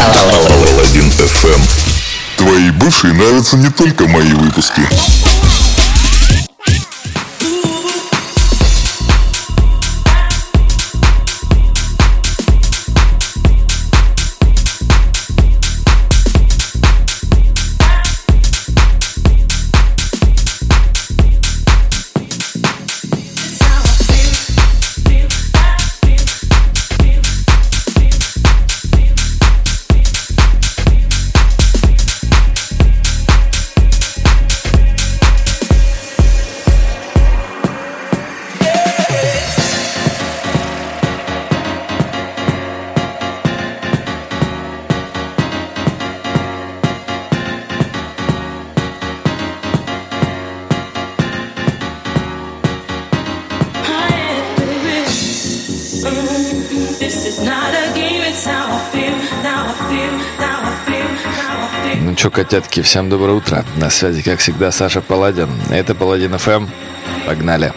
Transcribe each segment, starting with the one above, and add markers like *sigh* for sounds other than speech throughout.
Паладин FM. Твои бывшие нравятся не только мои выпуски. Всем доброе утро. На связи, как всегда, Саша Паладин. Это Паладин ФМ. Погнали.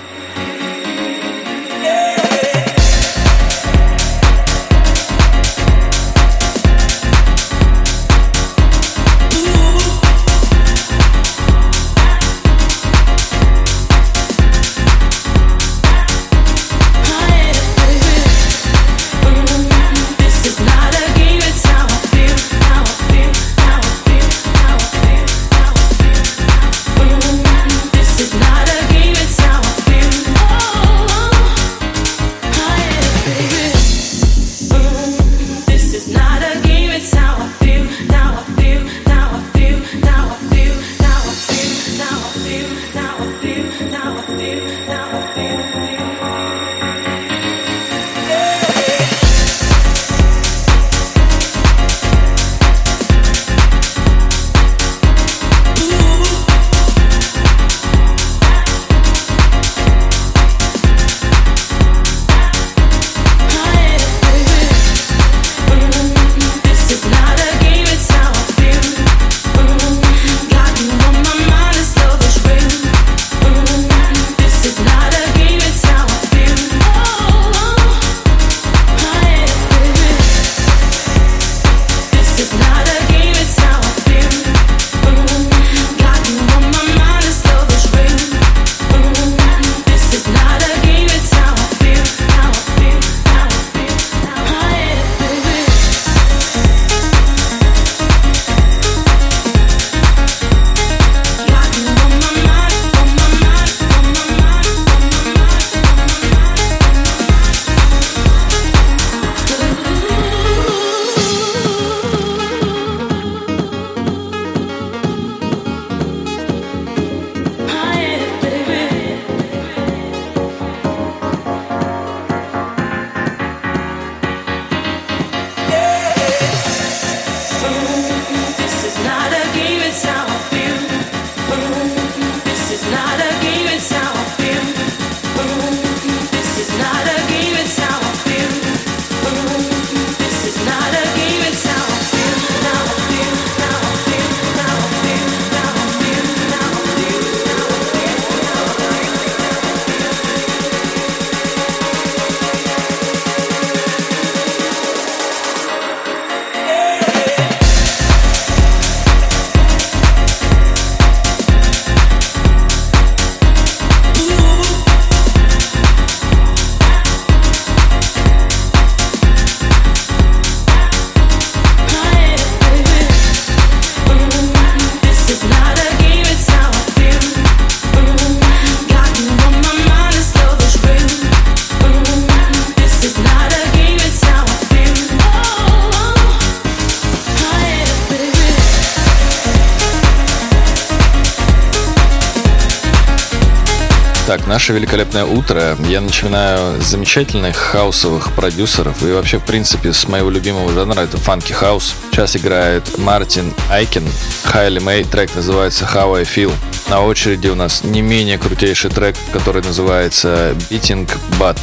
Наше великолепное утро я начинаю с замечательных хаусовых продюсеров и вообще, в принципе, с моего любимого жанра, это funky house. Сейчас играет Martin Ikin, Hayley May, трек называется How I Feel. На очереди у нас не менее крутейший трек, который называется Beating Butt.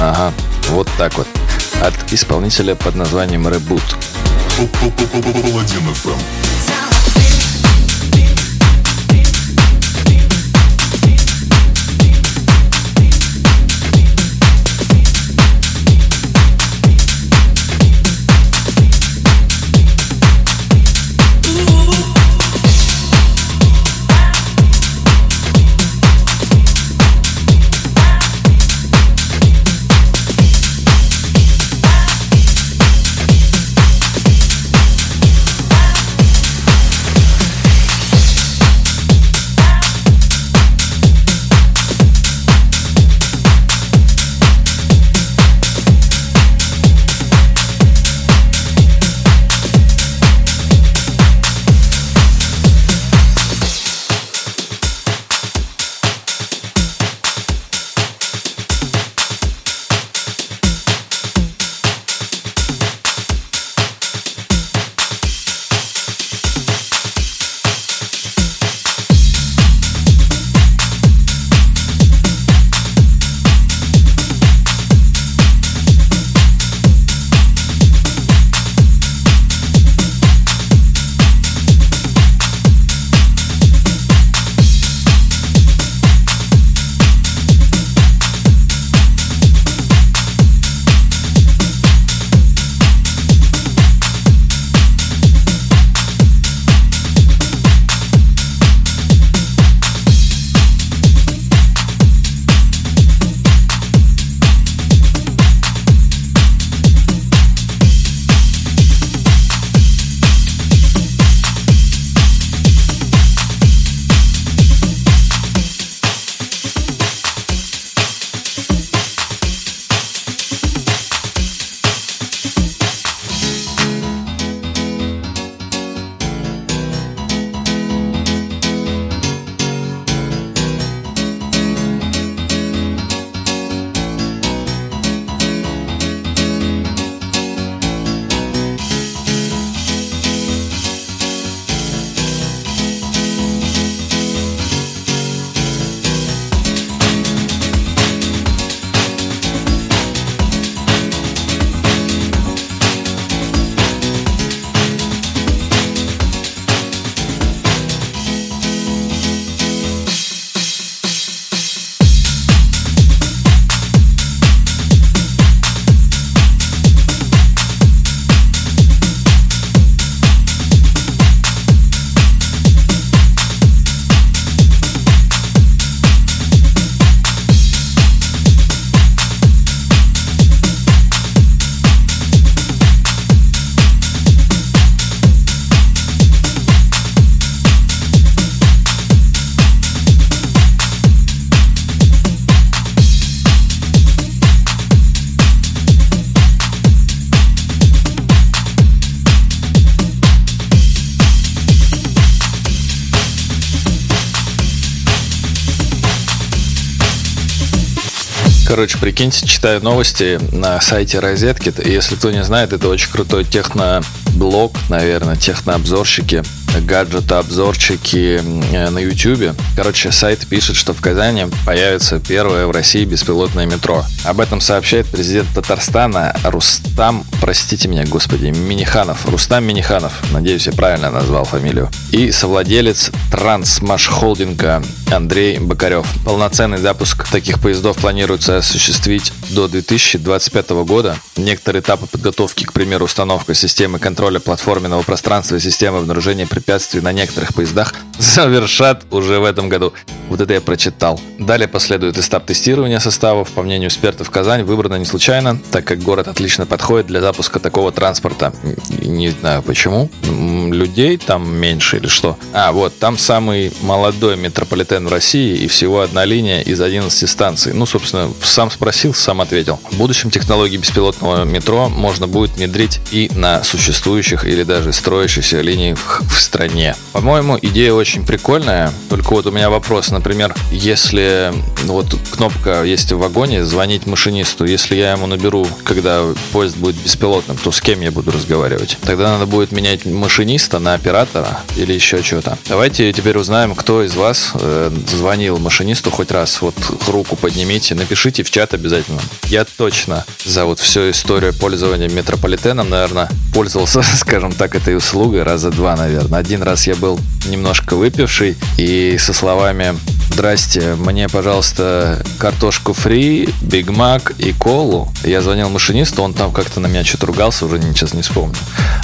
Ага, вот так вот. От исполнителя под названием Reboot. Прикиньте, читаю новости на сайте Розеткит. Если кто не знает, это очень крутой техноблог, наверное, технообзорщики гаджет-обзорчики э, на YouTube. Короче, сайт пишет, что в Казани появится первое в России беспилотное метро. Об этом сообщает президент Татарстана Рустам, простите меня, господи, Миниханов. Рустам Миниханов, надеюсь, я правильно назвал фамилию. И совладелец Трансмаш Холдинга Андрей Бокарев. Полноценный запуск таких поездов планируется осуществить до 2025 года. Некоторые этапы подготовки, к примеру, установка системы контроля платформенного пространства и системы обнаружения препятствий на некоторых поездах завершат уже в этом году. Вот это я прочитал. Далее последует этап тестирования составов. По мнению экспертов, Казань выбрана не случайно, так как город отлично подходит для запуска такого транспорта. Не знаю почему. Людей там меньше или что. А, вот, там самый молодой метрополитен в России и всего одна линия из 11 станций. Ну, собственно, сам спросил, сам ответил. В будущем технологии беспилотного метро можно будет внедрить и на существующих или даже строящихся линиях в стране. По-моему, идея очень прикольная. Только вот у меня вопрос. Например, если вот кнопка есть в вагоне, звонить машинисту. Если я ему наберу, когда поезд будет беспилотным, то с кем я буду разговаривать? Тогда надо будет менять машиниста на оператора или еще что-то. Давайте теперь узнаем, кто из вас э, звонил машинисту хоть раз. Вот руку поднимите, напишите в чат обязательно. Я точно за вот всю историю пользования метрополитеном, наверное, пользовался, *laughs* скажем так, этой услугой раза два, наверное. Один раз я был немножко выпивший и со словами Здрасте, мне, пожалуйста, картошку фри, Биг Мак и колу. Я звонил машинисту, он там как-то на меня что-то ругался, уже сейчас не вспомню.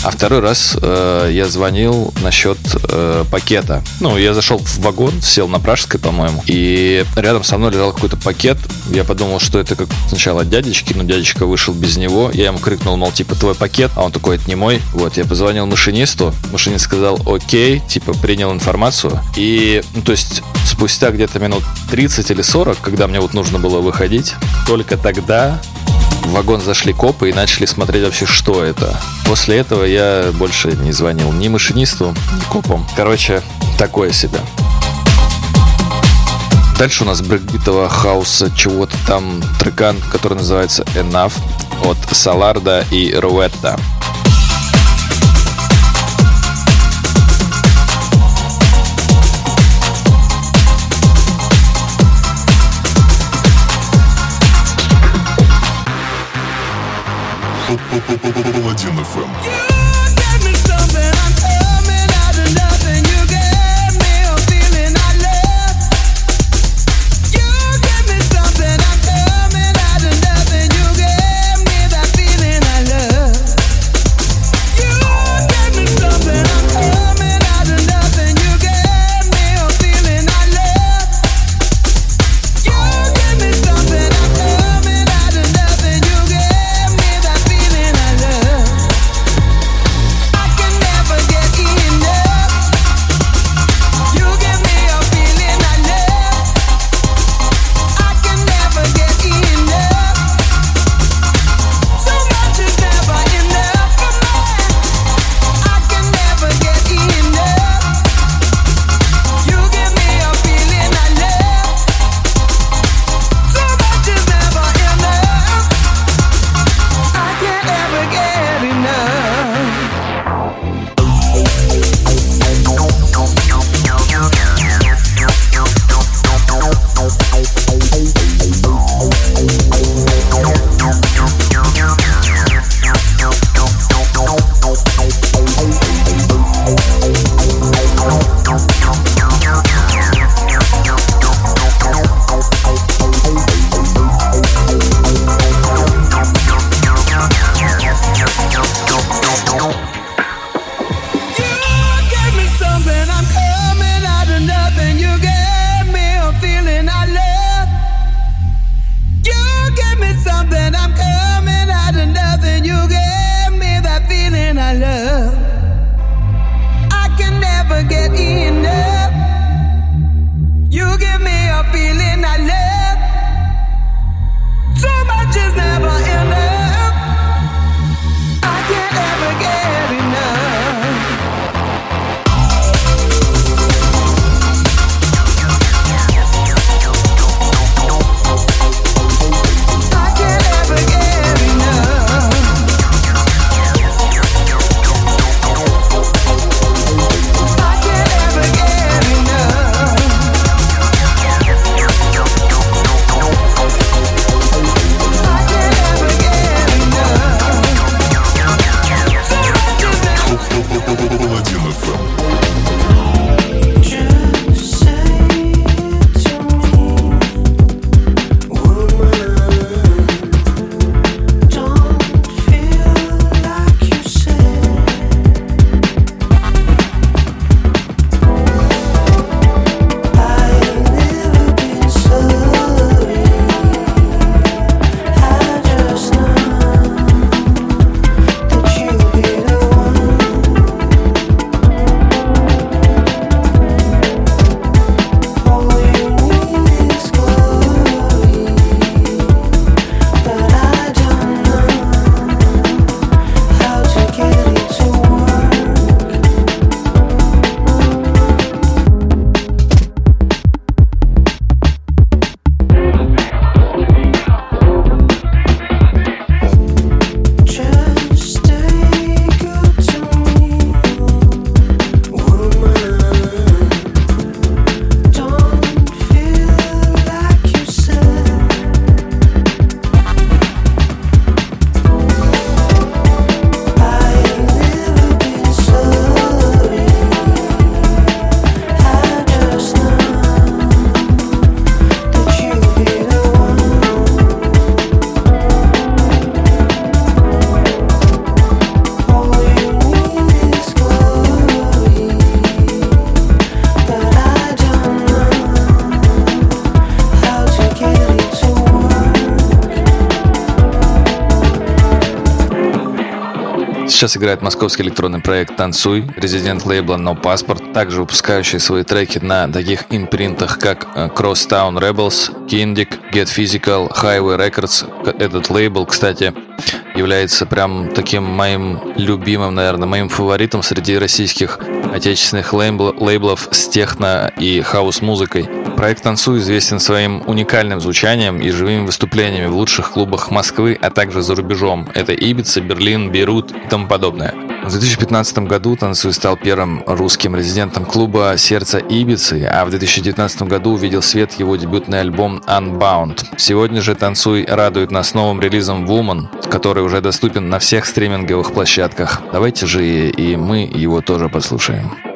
А второй раз э, я звонил насчет э, пакета. Ну, я зашел в вагон, сел на Пражской, по-моему, и рядом со мной лежал какой-то пакет. Я подумал, что это как сначала от дядечки, но дядечка вышел без него. Я ему крикнул, мол, типа, твой пакет, а он такой, это не мой. Вот, я позвонил машинисту, машинист сказал, окей, типа, принял информацию. И, ну, то есть, спустя где-то минут 30 или 40, когда мне вот нужно было выходить, только тогда в вагон зашли копы и начали смотреть вообще, что это. После этого я больше не звонил ни машинисту, ни копам. Короче, такое себе. Дальше у нас брейкбитового хауса чего-то там трекан, который называется Enough от Саларда и Руэтта. Паладин FM. Сейчас играет московский электронный проект «Танцуй», резидент лейбла «No Passport», также выпускающий свои треки на таких импринтах, как э, Crosstown Rebels, Kindic, Get Physical, Highway Records. Этот лейбл, кстати, является прям таким моим любимым, наверное, моим фаворитом среди российских отечественных лейбл, лейблов с техно и хаос-музыкой. Проект «Танцуй» известен своим уникальным звучанием и живыми выступлениями в лучших клубах Москвы, а также за рубежом. Это Ибица, Берлин, Бейрут и тому подобное. В 2015 году «Танцуй» стал первым русским резидентом клуба «Сердце Ибицы», а в 2019 году увидел свет его дебютный альбом «Unbound». Сегодня же «Танцуй» радует нас новым релизом «Woman», который уже доступен на всех стриминговых площадках. Давайте же и мы его тоже послушаем.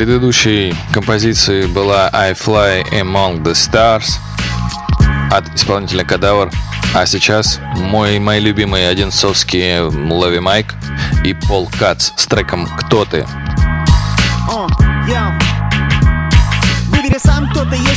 Предыдущей композиции была I Fly Among the Stars от исполнителя Kadavar. А сейчас мой, мои любимые одинцовские Лови Майк и Пол Кац с треком «Кто ты?».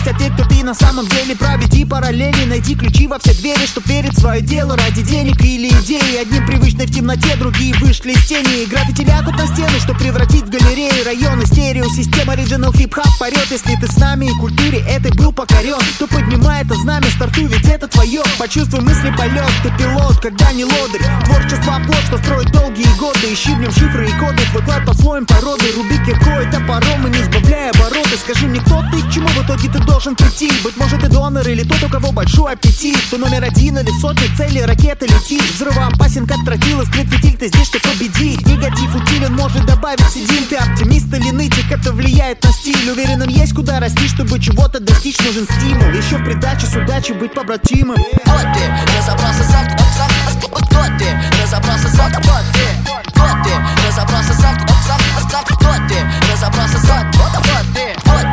Есть, а те, кто ты на самом деле. Проведи параллели, найди ключи во все двери Чтоб верить в свое дело ради денег или идеи. Одним привычны в темноте, другие вышли из тени. Граффити лягут на стены, что превратить в галерею Районы. Стерео, система оригинал хип-хап Порет, если ты с нами и культуре этой был покорен То поднимай это знамя, стартуй, ведь это твое Почувствуй мысли полет, ты пилот, когда не лодырь. Творчество плод, что строит долгие годы. Ищи в нем шифры и коды, твой клад по слоям породы. Руби киркой, топором и не сбавляя обороты. Скажи мне, кто ты, чему в итоге ты должен прийти. Быть может ты донор или тот, у кого большой аппетит. Ты номер один или сотни цели ракеты летит Взрывоопасен, как тротил, скрыт фитиль, ты здесь, чтобы победить. Негатив утилен, может добавить седин. Ты оптимист или нытик, это влияет на стиль. Уверенным есть куда расти, чтобы чего-то достичь. Нужен стимул, еще в придаче с удачей быть побратимым. Вот ты, разобрался сам, сам, вот ты, разобрался сам, вот ты Вот ты, разобрался сам, сам, сам, вот ты, разобрался сам, вот ты Вот ты,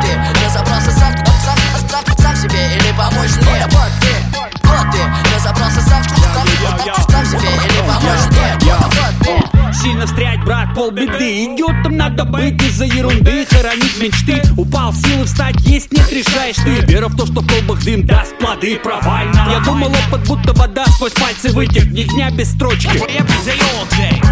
помочь мне? Вот ты, вот ты, разобрался сам, сам, сам себе или помочь Сильно встрять, брат, полбеды. Идет там надо быть из-за ерунды Хоронить мечты. Упал силы встать, есть нет, решаешь ты. Вера в то, что в колбах дым даст плоды Провально. Я думал, опыт будто вода сквозь пальцы вытек дня без строчки.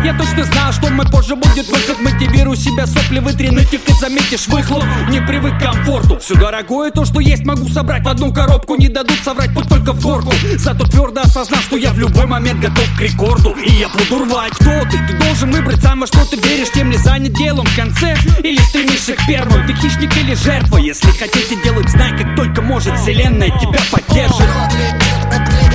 Я точно знал, что мой позже будет выход. Мотивирую себя, сопли вытри, нытик и заметишь выхлоп. Не привык к комфорту. Все дорогое, то, что есть, могу собрать. В одну коробку Не дадут соврать, путь только в горку. Зато твердо осознав, что я в любой момент готов к рекорду. И я буду рвать. Кто ты? Ты должен выбрать сам во что ты веришь Тем ли занят делом в конце? Или стремишься к первому Ты хищник или жертва? Если хотите делать, знай, как только может Вселенная тебя поддержит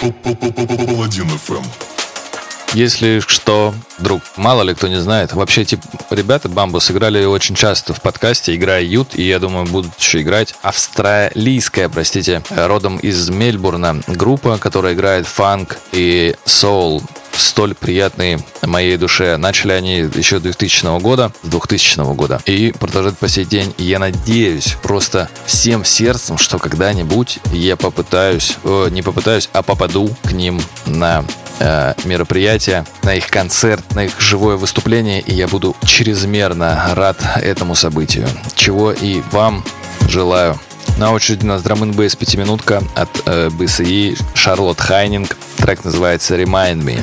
FM. Если что, друг, мало ли кто не знает, вообще эти ребята Бамбус играли очень часто в подкасте «Игра Ют», и я думаю, будут еще играть. Австралийская, простите, родом из Мельбурна группа, которая играет фанк и соул столь приятные моей душе. Начали они еще 2000 года, с 2000 года, и продолжают по сей день. И я надеюсь просто всем сердцем, что когда-нибудь я попытаюсь, э, не попытаюсь, а попаду к ним на э, мероприятие, на их концерт, на их живое выступление, и я буду чрезмерно рад этому событию. Чего и вам желаю. На очереди у нас н бейс пятиминутка от э, BCE Шарлотт Хайнинг. Трек называется Remind Me.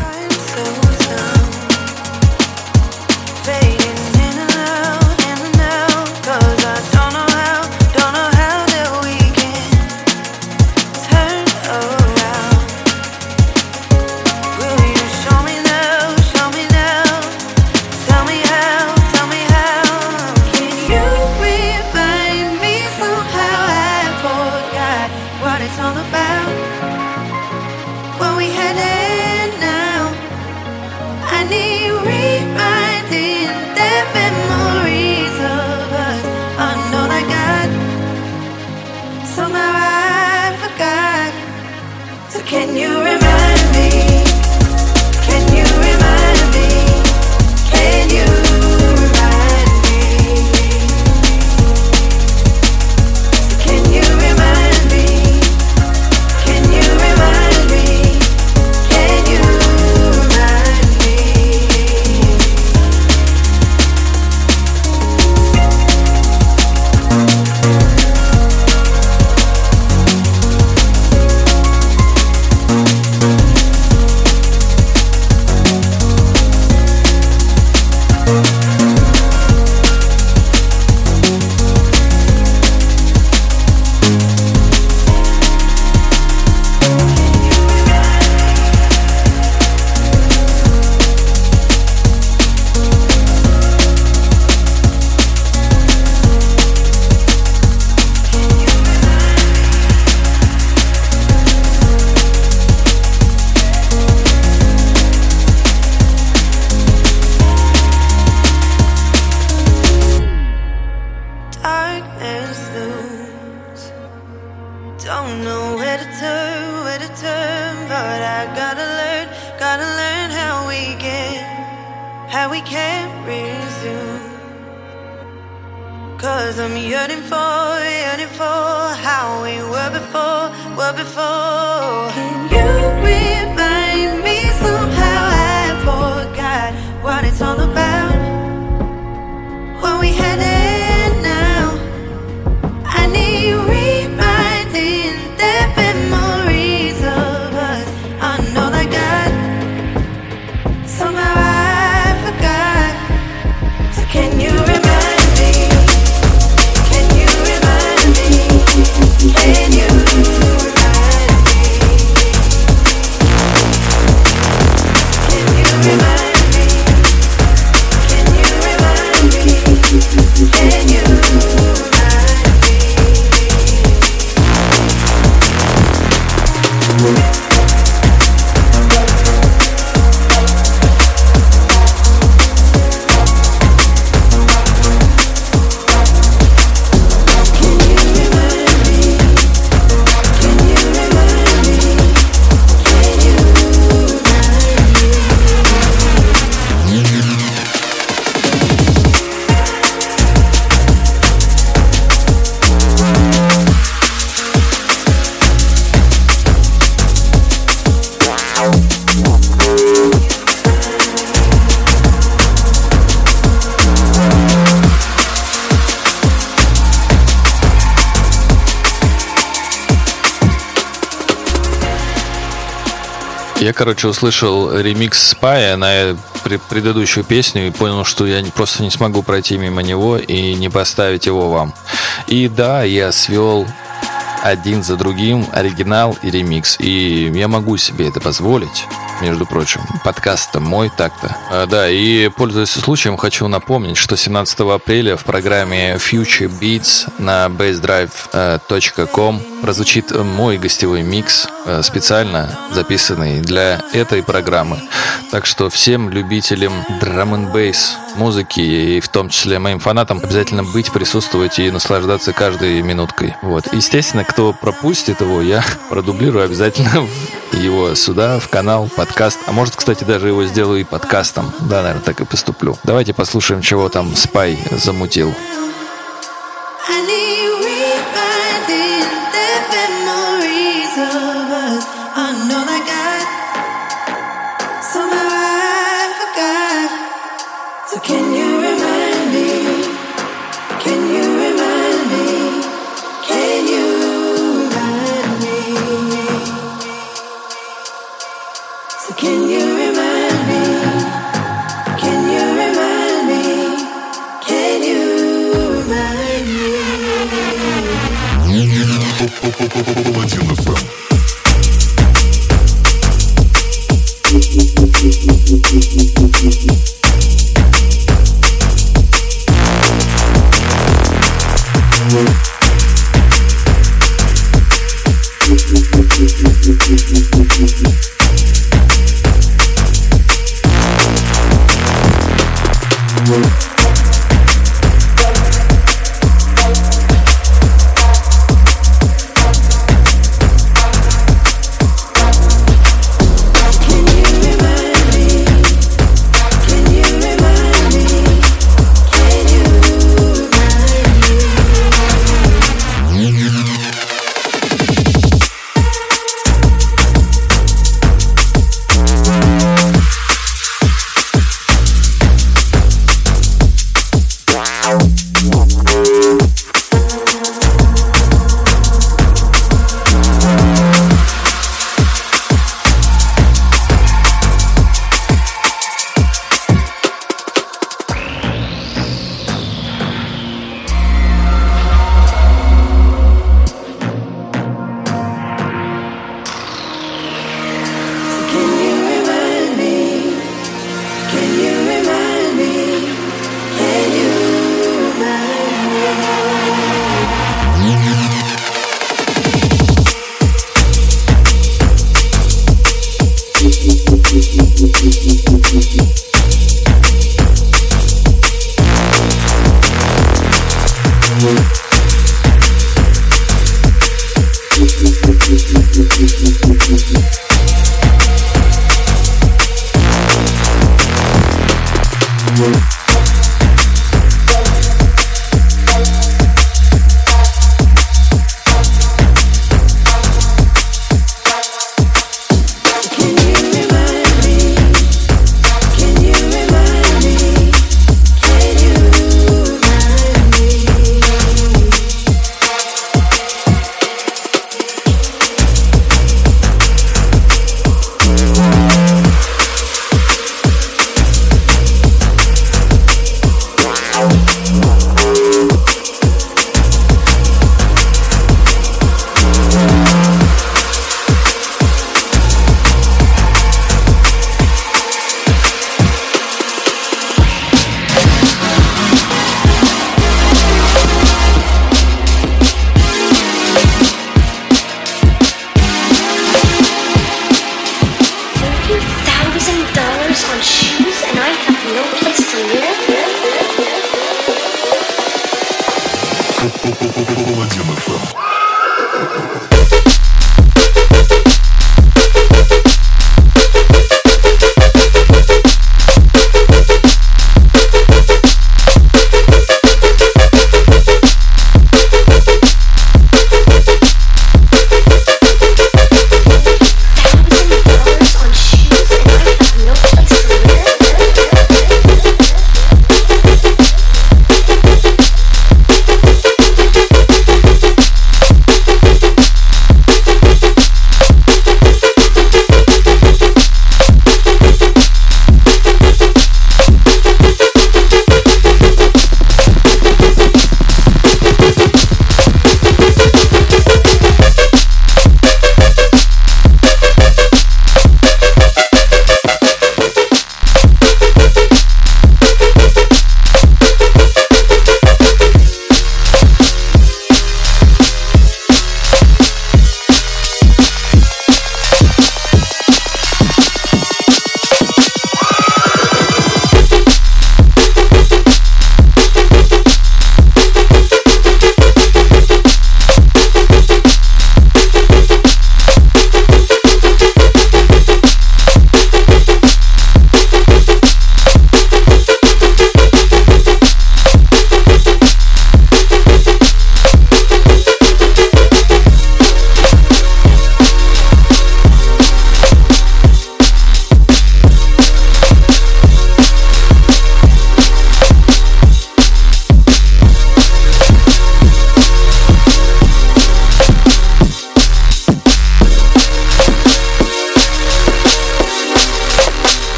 Я, короче, услышал ремикс Спая на пре- предыдущую песню и понял, что я просто не смогу пройти мимо него и не поставить его вам. И да, я свел один за другим оригинал и ремикс. И я могу себе это позволить. Между прочим. Подкаст-то мой так-то. А, да, и пользуясь случаем, хочу напомнить, что 17 апреля в программе Future Beats на bassdrive.com прозвучит мой гостевой микс, э, специально записанный для этой программы. Так что всем любителям драм н музыки и в том числе моим фанатам обязательно быть, присутствовать и наслаждаться каждой минуткой. Вот. Естественно, кто пропустит его, я *laughs* продублирую обязательно *laughs* его сюда, в канал, подкаст. А может, кстати, даже его сделаю и подкастом. Да, наверное, так и поступлю. Давайте послушаем, чего там Спай замутил. I can you remind me? Can you remind me? Can you remind me? Can you remind me?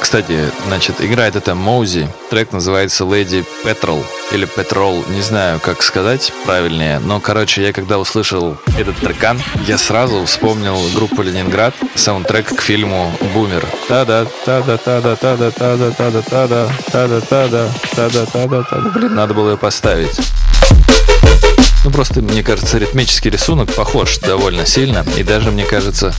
Кстати, значит, играет это Моузи. Трек называется Lady Petrol или Petrol, не знаю, как сказать правильнее. Но, короче, я когда услышал этот трекан, я сразу вспомнил группу Ленинград, саундтрек к фильму Бумер. Та-да, та-да, та-да, та-да, та-да, та-да, та-да, та-да, та-да, та-да, та-да, та-да. Блин, надо было ее поставить. Ну, просто, мне кажется, ритмический рисунок похож довольно сильно, и даже, мне кажется,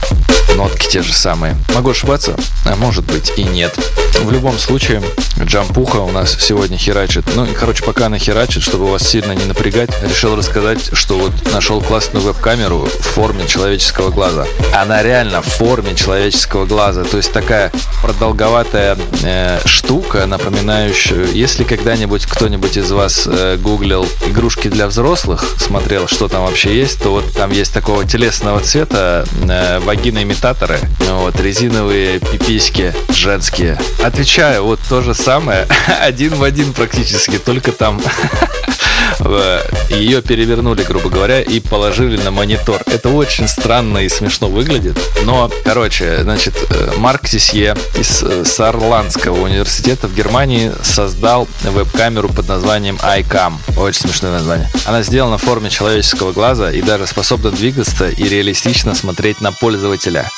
нотки те же самые. Могу ошибаться, а может быть и нет. В любом случае, Джампуха у нас сегодня херачит. Ну и, короче, пока она херачит, чтобы вас сильно не напрягать, решил рассказать, что вот нашел классную веб-камеру в форме человеческого глаза. Она реально в форме человеческого глаза. То есть такая продолговатая э, штука, напоминающая, если когда-нибудь кто-нибудь из вас э, гуглил игрушки для взрослых, смотрел, что там вообще есть, то вот там есть такого телесного цвета э, вагиноимитаторы, вот, резиновые пиписьки женские. Отвечаю, вот то же самое, *laughs* один в один практически, только там *laughs* ее перевернули, грубо говоря, и положили на монитор. Это очень странно и смешно выглядит. Но, короче, значит, э, Марк Тисье из э, Сарландского университета в Германии создал веб-камеру под названием iCam. Очень смешное название. Она сделана в форме человеческого глаза и даже способна двигаться и реалистично смотреть на пользователя.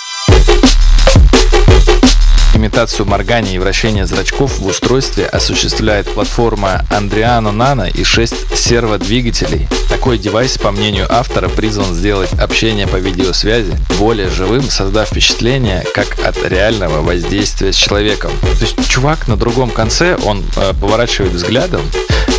Имитацию моргания и вращения зрачков в устройстве осуществляет платформа Andriano Nano и 6 серводвигателей. Такой девайс, по мнению автора, призван сделать общение по видеосвязи более живым, создав впечатление как от реального воздействия с человеком. То есть чувак на другом конце, он э, поворачивает взглядом,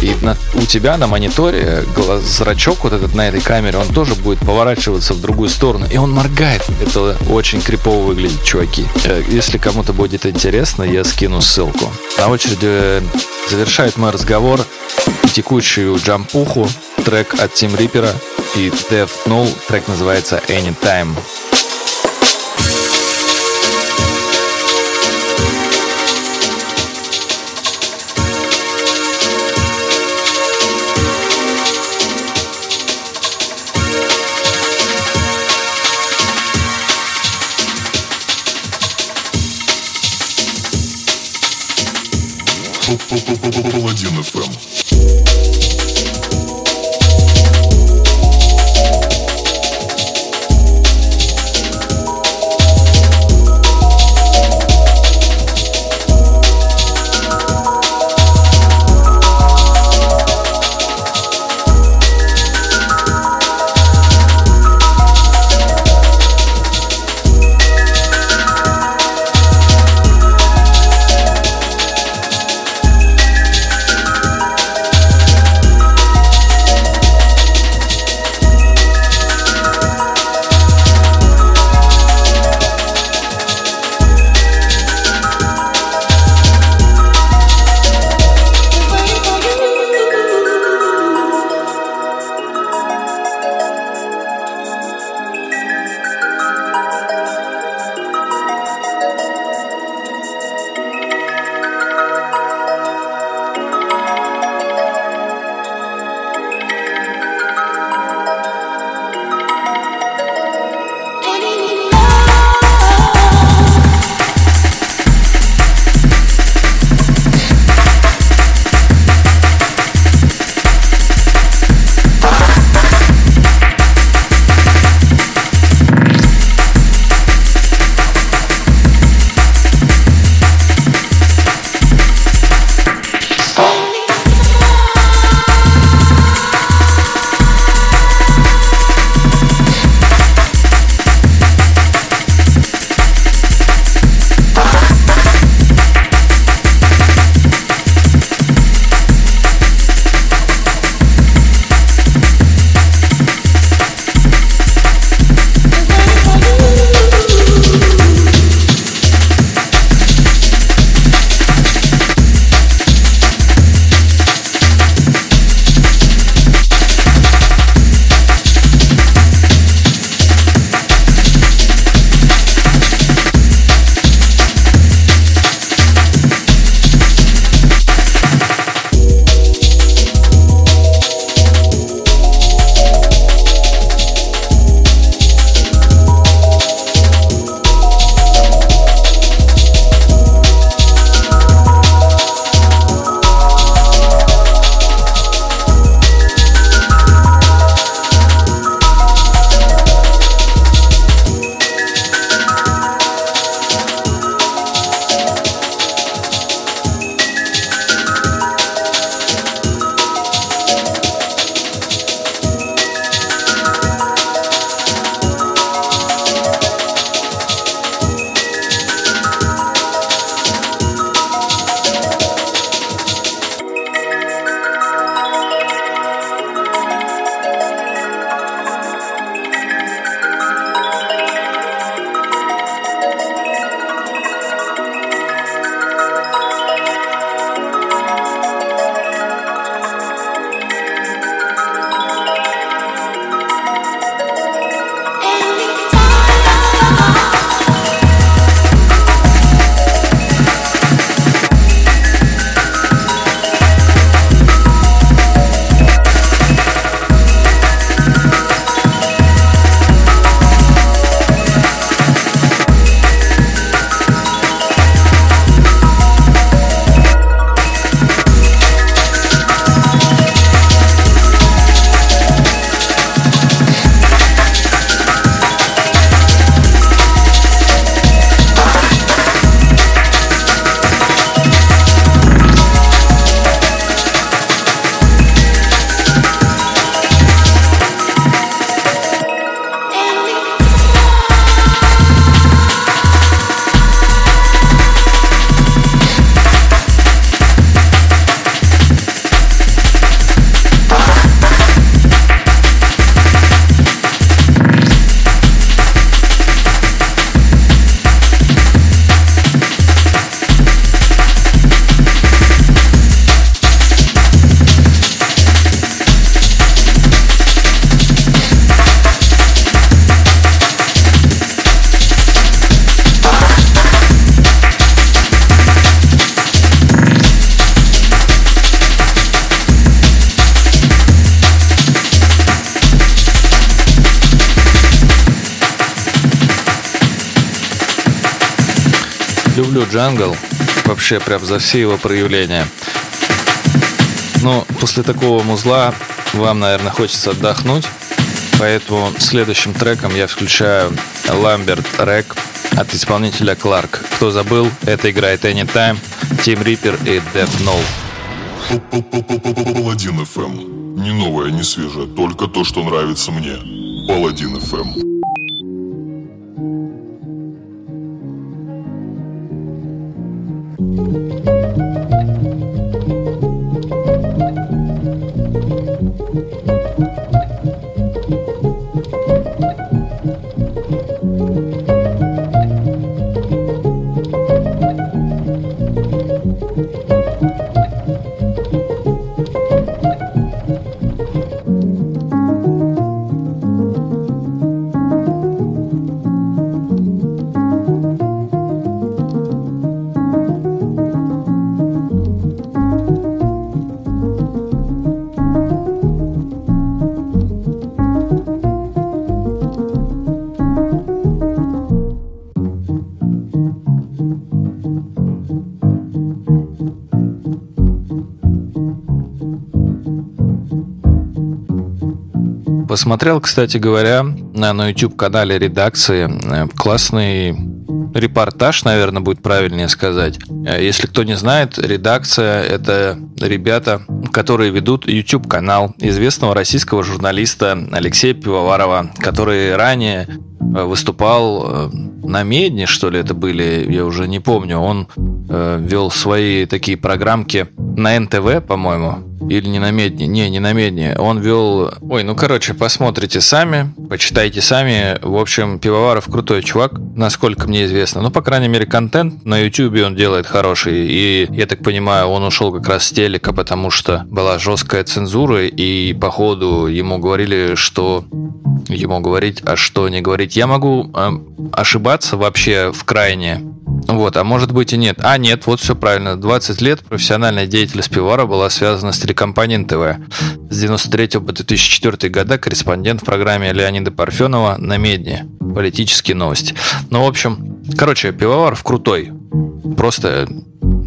и на- у тебя на мониторе глаз- зрачок вот этот на этой камере, он тоже будет поворачиваться в другую сторону, и он моргает. Это очень крипово выглядит, чуваки. Э, Если кому-то будет интересно, я скину ссылку. На очереди э, завершает мой разговор текущую джампуху, трек от Тим Риппера и Death Null, трек называется Anytime. Вообще прям за все его проявления. Но после такого музла вам, наверное, хочется отдохнуть. Поэтому следующим треком я включаю Ламберт Рэк от исполнителя Кларк. Кто забыл, это играет Anytime, Team Reaper и Death Know. Паладин FM. Не новое, не свежее, только то, что нравится мне. Паладин FM. Посмотрел, кстати говоря, на YouTube-канале редакции э, классный репортаж, наверное, будет правильнее сказать. Э, если кто не знает, редакция — это ребята, которые ведут YouTube-канал известного российского журналиста Алексея Пивоварова, который ранее э, выступал на Медне, что ли, это были, я уже не помню. Он вел свои такие программки на НТВ, по-моему, или не на Медне? Не, не на Медне. Он вел... Ой, ну, короче, посмотрите сами, почитайте сами. В общем, Пивоваров крутой чувак, насколько мне известно. Ну, по крайней мере, контент на YouTube он делает хороший. И, я так понимаю, он ушел как раз с телека, потому что была жесткая цензура, и, походу, ему говорили, что ему говорить, а что не говорить. Я могу э, ошибаться вообще в крайне. Вот, а может быть и нет. А, нет, вот все правильно. 20 лет профессиональная деятельность пивара была связана с телекомпанией НТВ. С 93 по 2004 года корреспондент в программе Леонида Парфенова на Медне. Политические новости. Ну, в общем, короче, пивоваров крутой. Просто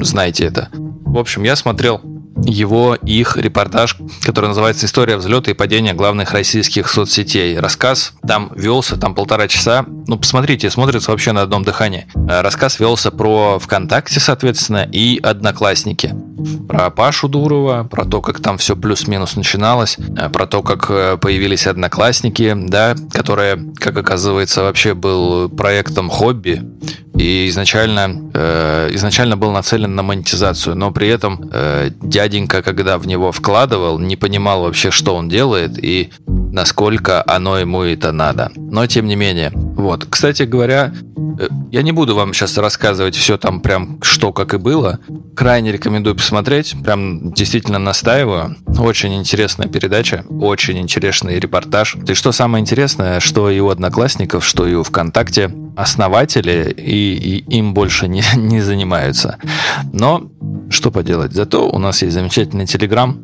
знайте это. В общем, я смотрел его, их репортаж, который называется «История взлета и падения главных российских соцсетей». Рассказ там велся, там полтора часа. Ну, посмотрите, смотрится вообще на одном дыхании. Э, рассказ велся про ВКонтакте, соответственно, и Одноклассники. Про Пашу Дурова, про то, как там все плюс-минус начиналось, э, про то, как э, появились Одноклассники, да, которые, как оказывается, вообще был проектом хобби, и изначально, э, изначально был нацелен на монетизацию, но при этом э, дяденька, когда в него вкладывал, не понимал вообще, что он делает и насколько оно ему это надо. Но тем не менее. Вот. Кстати говоря, э, я не буду вам сейчас рассказывать все там прям что как и было. Крайне рекомендую посмотреть. Прям действительно настаиваю. Очень интересная передача, очень интересный репортаж. И что самое интересное, что и у Одноклассников, что и у ВКонтакте основатели и, и им больше не, *laughs* не занимаются. Но что поделать, зато у нас есть замечательный Телеграм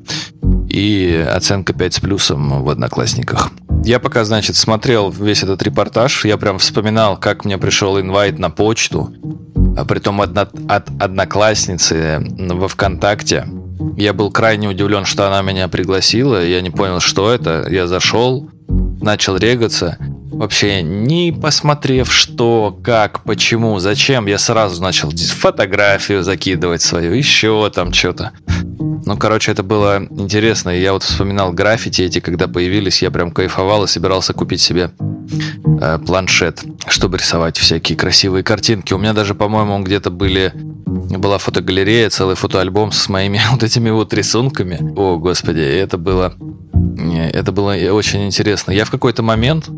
и оценка 5 с плюсом в Одноклассниках. Я пока, значит, смотрел весь этот репортаж, я прям вспоминал, как мне пришел инвайт на почту, а притом от, от одноклассницы во ВКонтакте. Я был крайне удивлен, что она меня пригласила, я не понял, что это. Я зашел, начал регаться, вообще не посмотрев, что, как, почему, зачем, я сразу начал фотографию закидывать свою, еще там что-то. Ну, короче, это было интересно. Я вот вспоминал граффити эти, когда появились, я прям кайфовал и собирался купить себе э, планшет, чтобы рисовать всякие красивые картинки. У меня даже, по-моему, где-то были была фотогалерея, целый фотоальбом с моими *laughs* вот этими вот рисунками. О, господи, это было это было очень интересно. Я в какой-то момент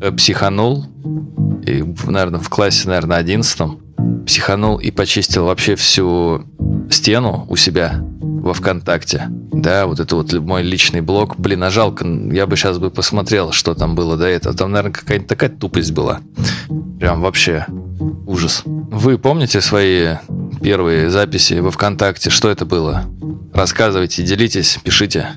э, психанул, и, наверное, в классе, наверное, одиннадцатом, психанул и почистил вообще всю стену у себя во ВКонтакте. Да, вот это вот мой личный блог. Блин, а жалко, я бы сейчас бы посмотрел, что там было до этого. Там, наверное, какая-то такая тупость была. Прям вообще ужас. Вы помните свои первые записи во ВКонтакте? Что это было? Рассказывайте, делитесь, пишите.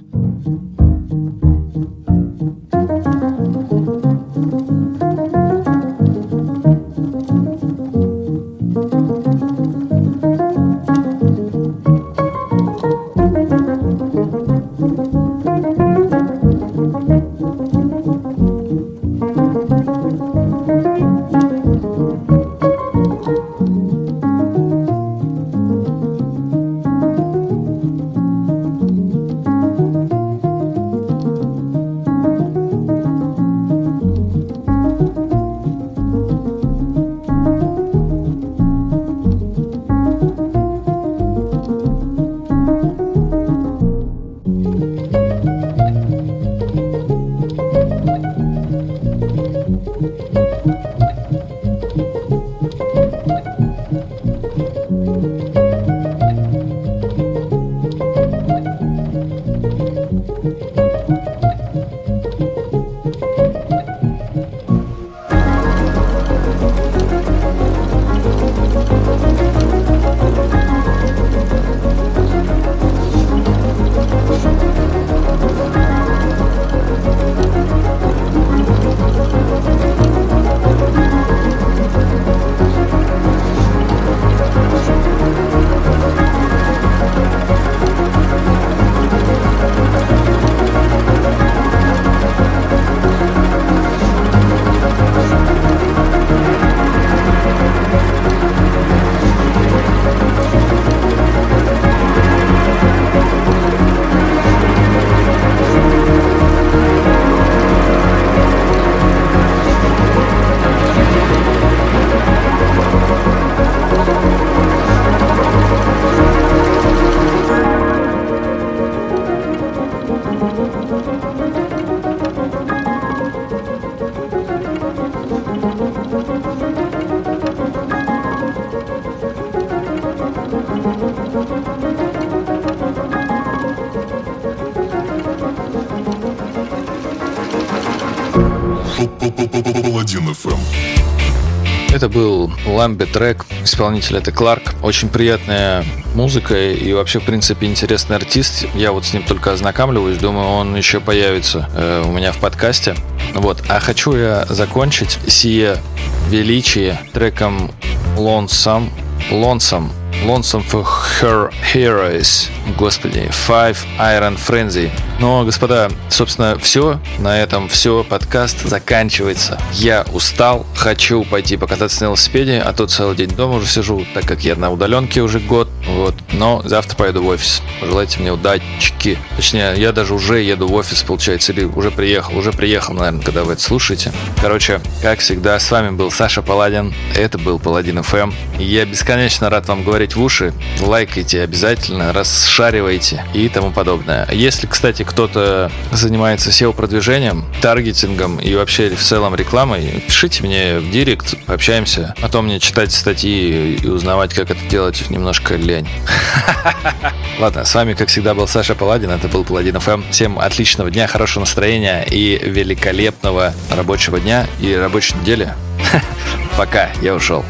Это был Ламби трек, исполнитель это Кларк. Очень приятная музыка и вообще, в принципе, интересный артист. Я вот с ним только ознакомливаюсь, думаю, он еще появится э, у меня в подкасте. Вот. А хочу я закончить сие величие треком Lonesome. Lonesome Lonesome for Her Heroes. Господи, Five Iron Frenzy. Но, господа, собственно, все. На этом все. Подкаст заканчивается. Я устал. Хочу пойти покататься на велосипеде, а то целый день дома уже сижу, так как я на удаленке уже год. Но завтра поеду в офис. Пожелайте мне удачки. Точнее, я даже уже еду в офис, получается, или уже приехал. Уже приехал, наверное, когда вы это слушаете. Короче, как всегда, с вами был Саша Паладин. Это был Паладин FM. Я бесконечно рад вам говорить в уши. Лайкайте обязательно, расшаривайте и тому подобное. Если, кстати, кто-то занимается SEO-продвижением, таргетингом и вообще в целом рекламой, пишите мне в директ, пообщаемся. А то мне читать статьи и узнавать, как это делать, немножко лень. *laughs* *laughs* Ладно, с вами, как всегда, был Саша Паладин. Это был Паладин ФМ. Всем отличного дня, хорошего настроения и великолепного рабочего дня и рабочей недели. *laughs* Пока, я ушел.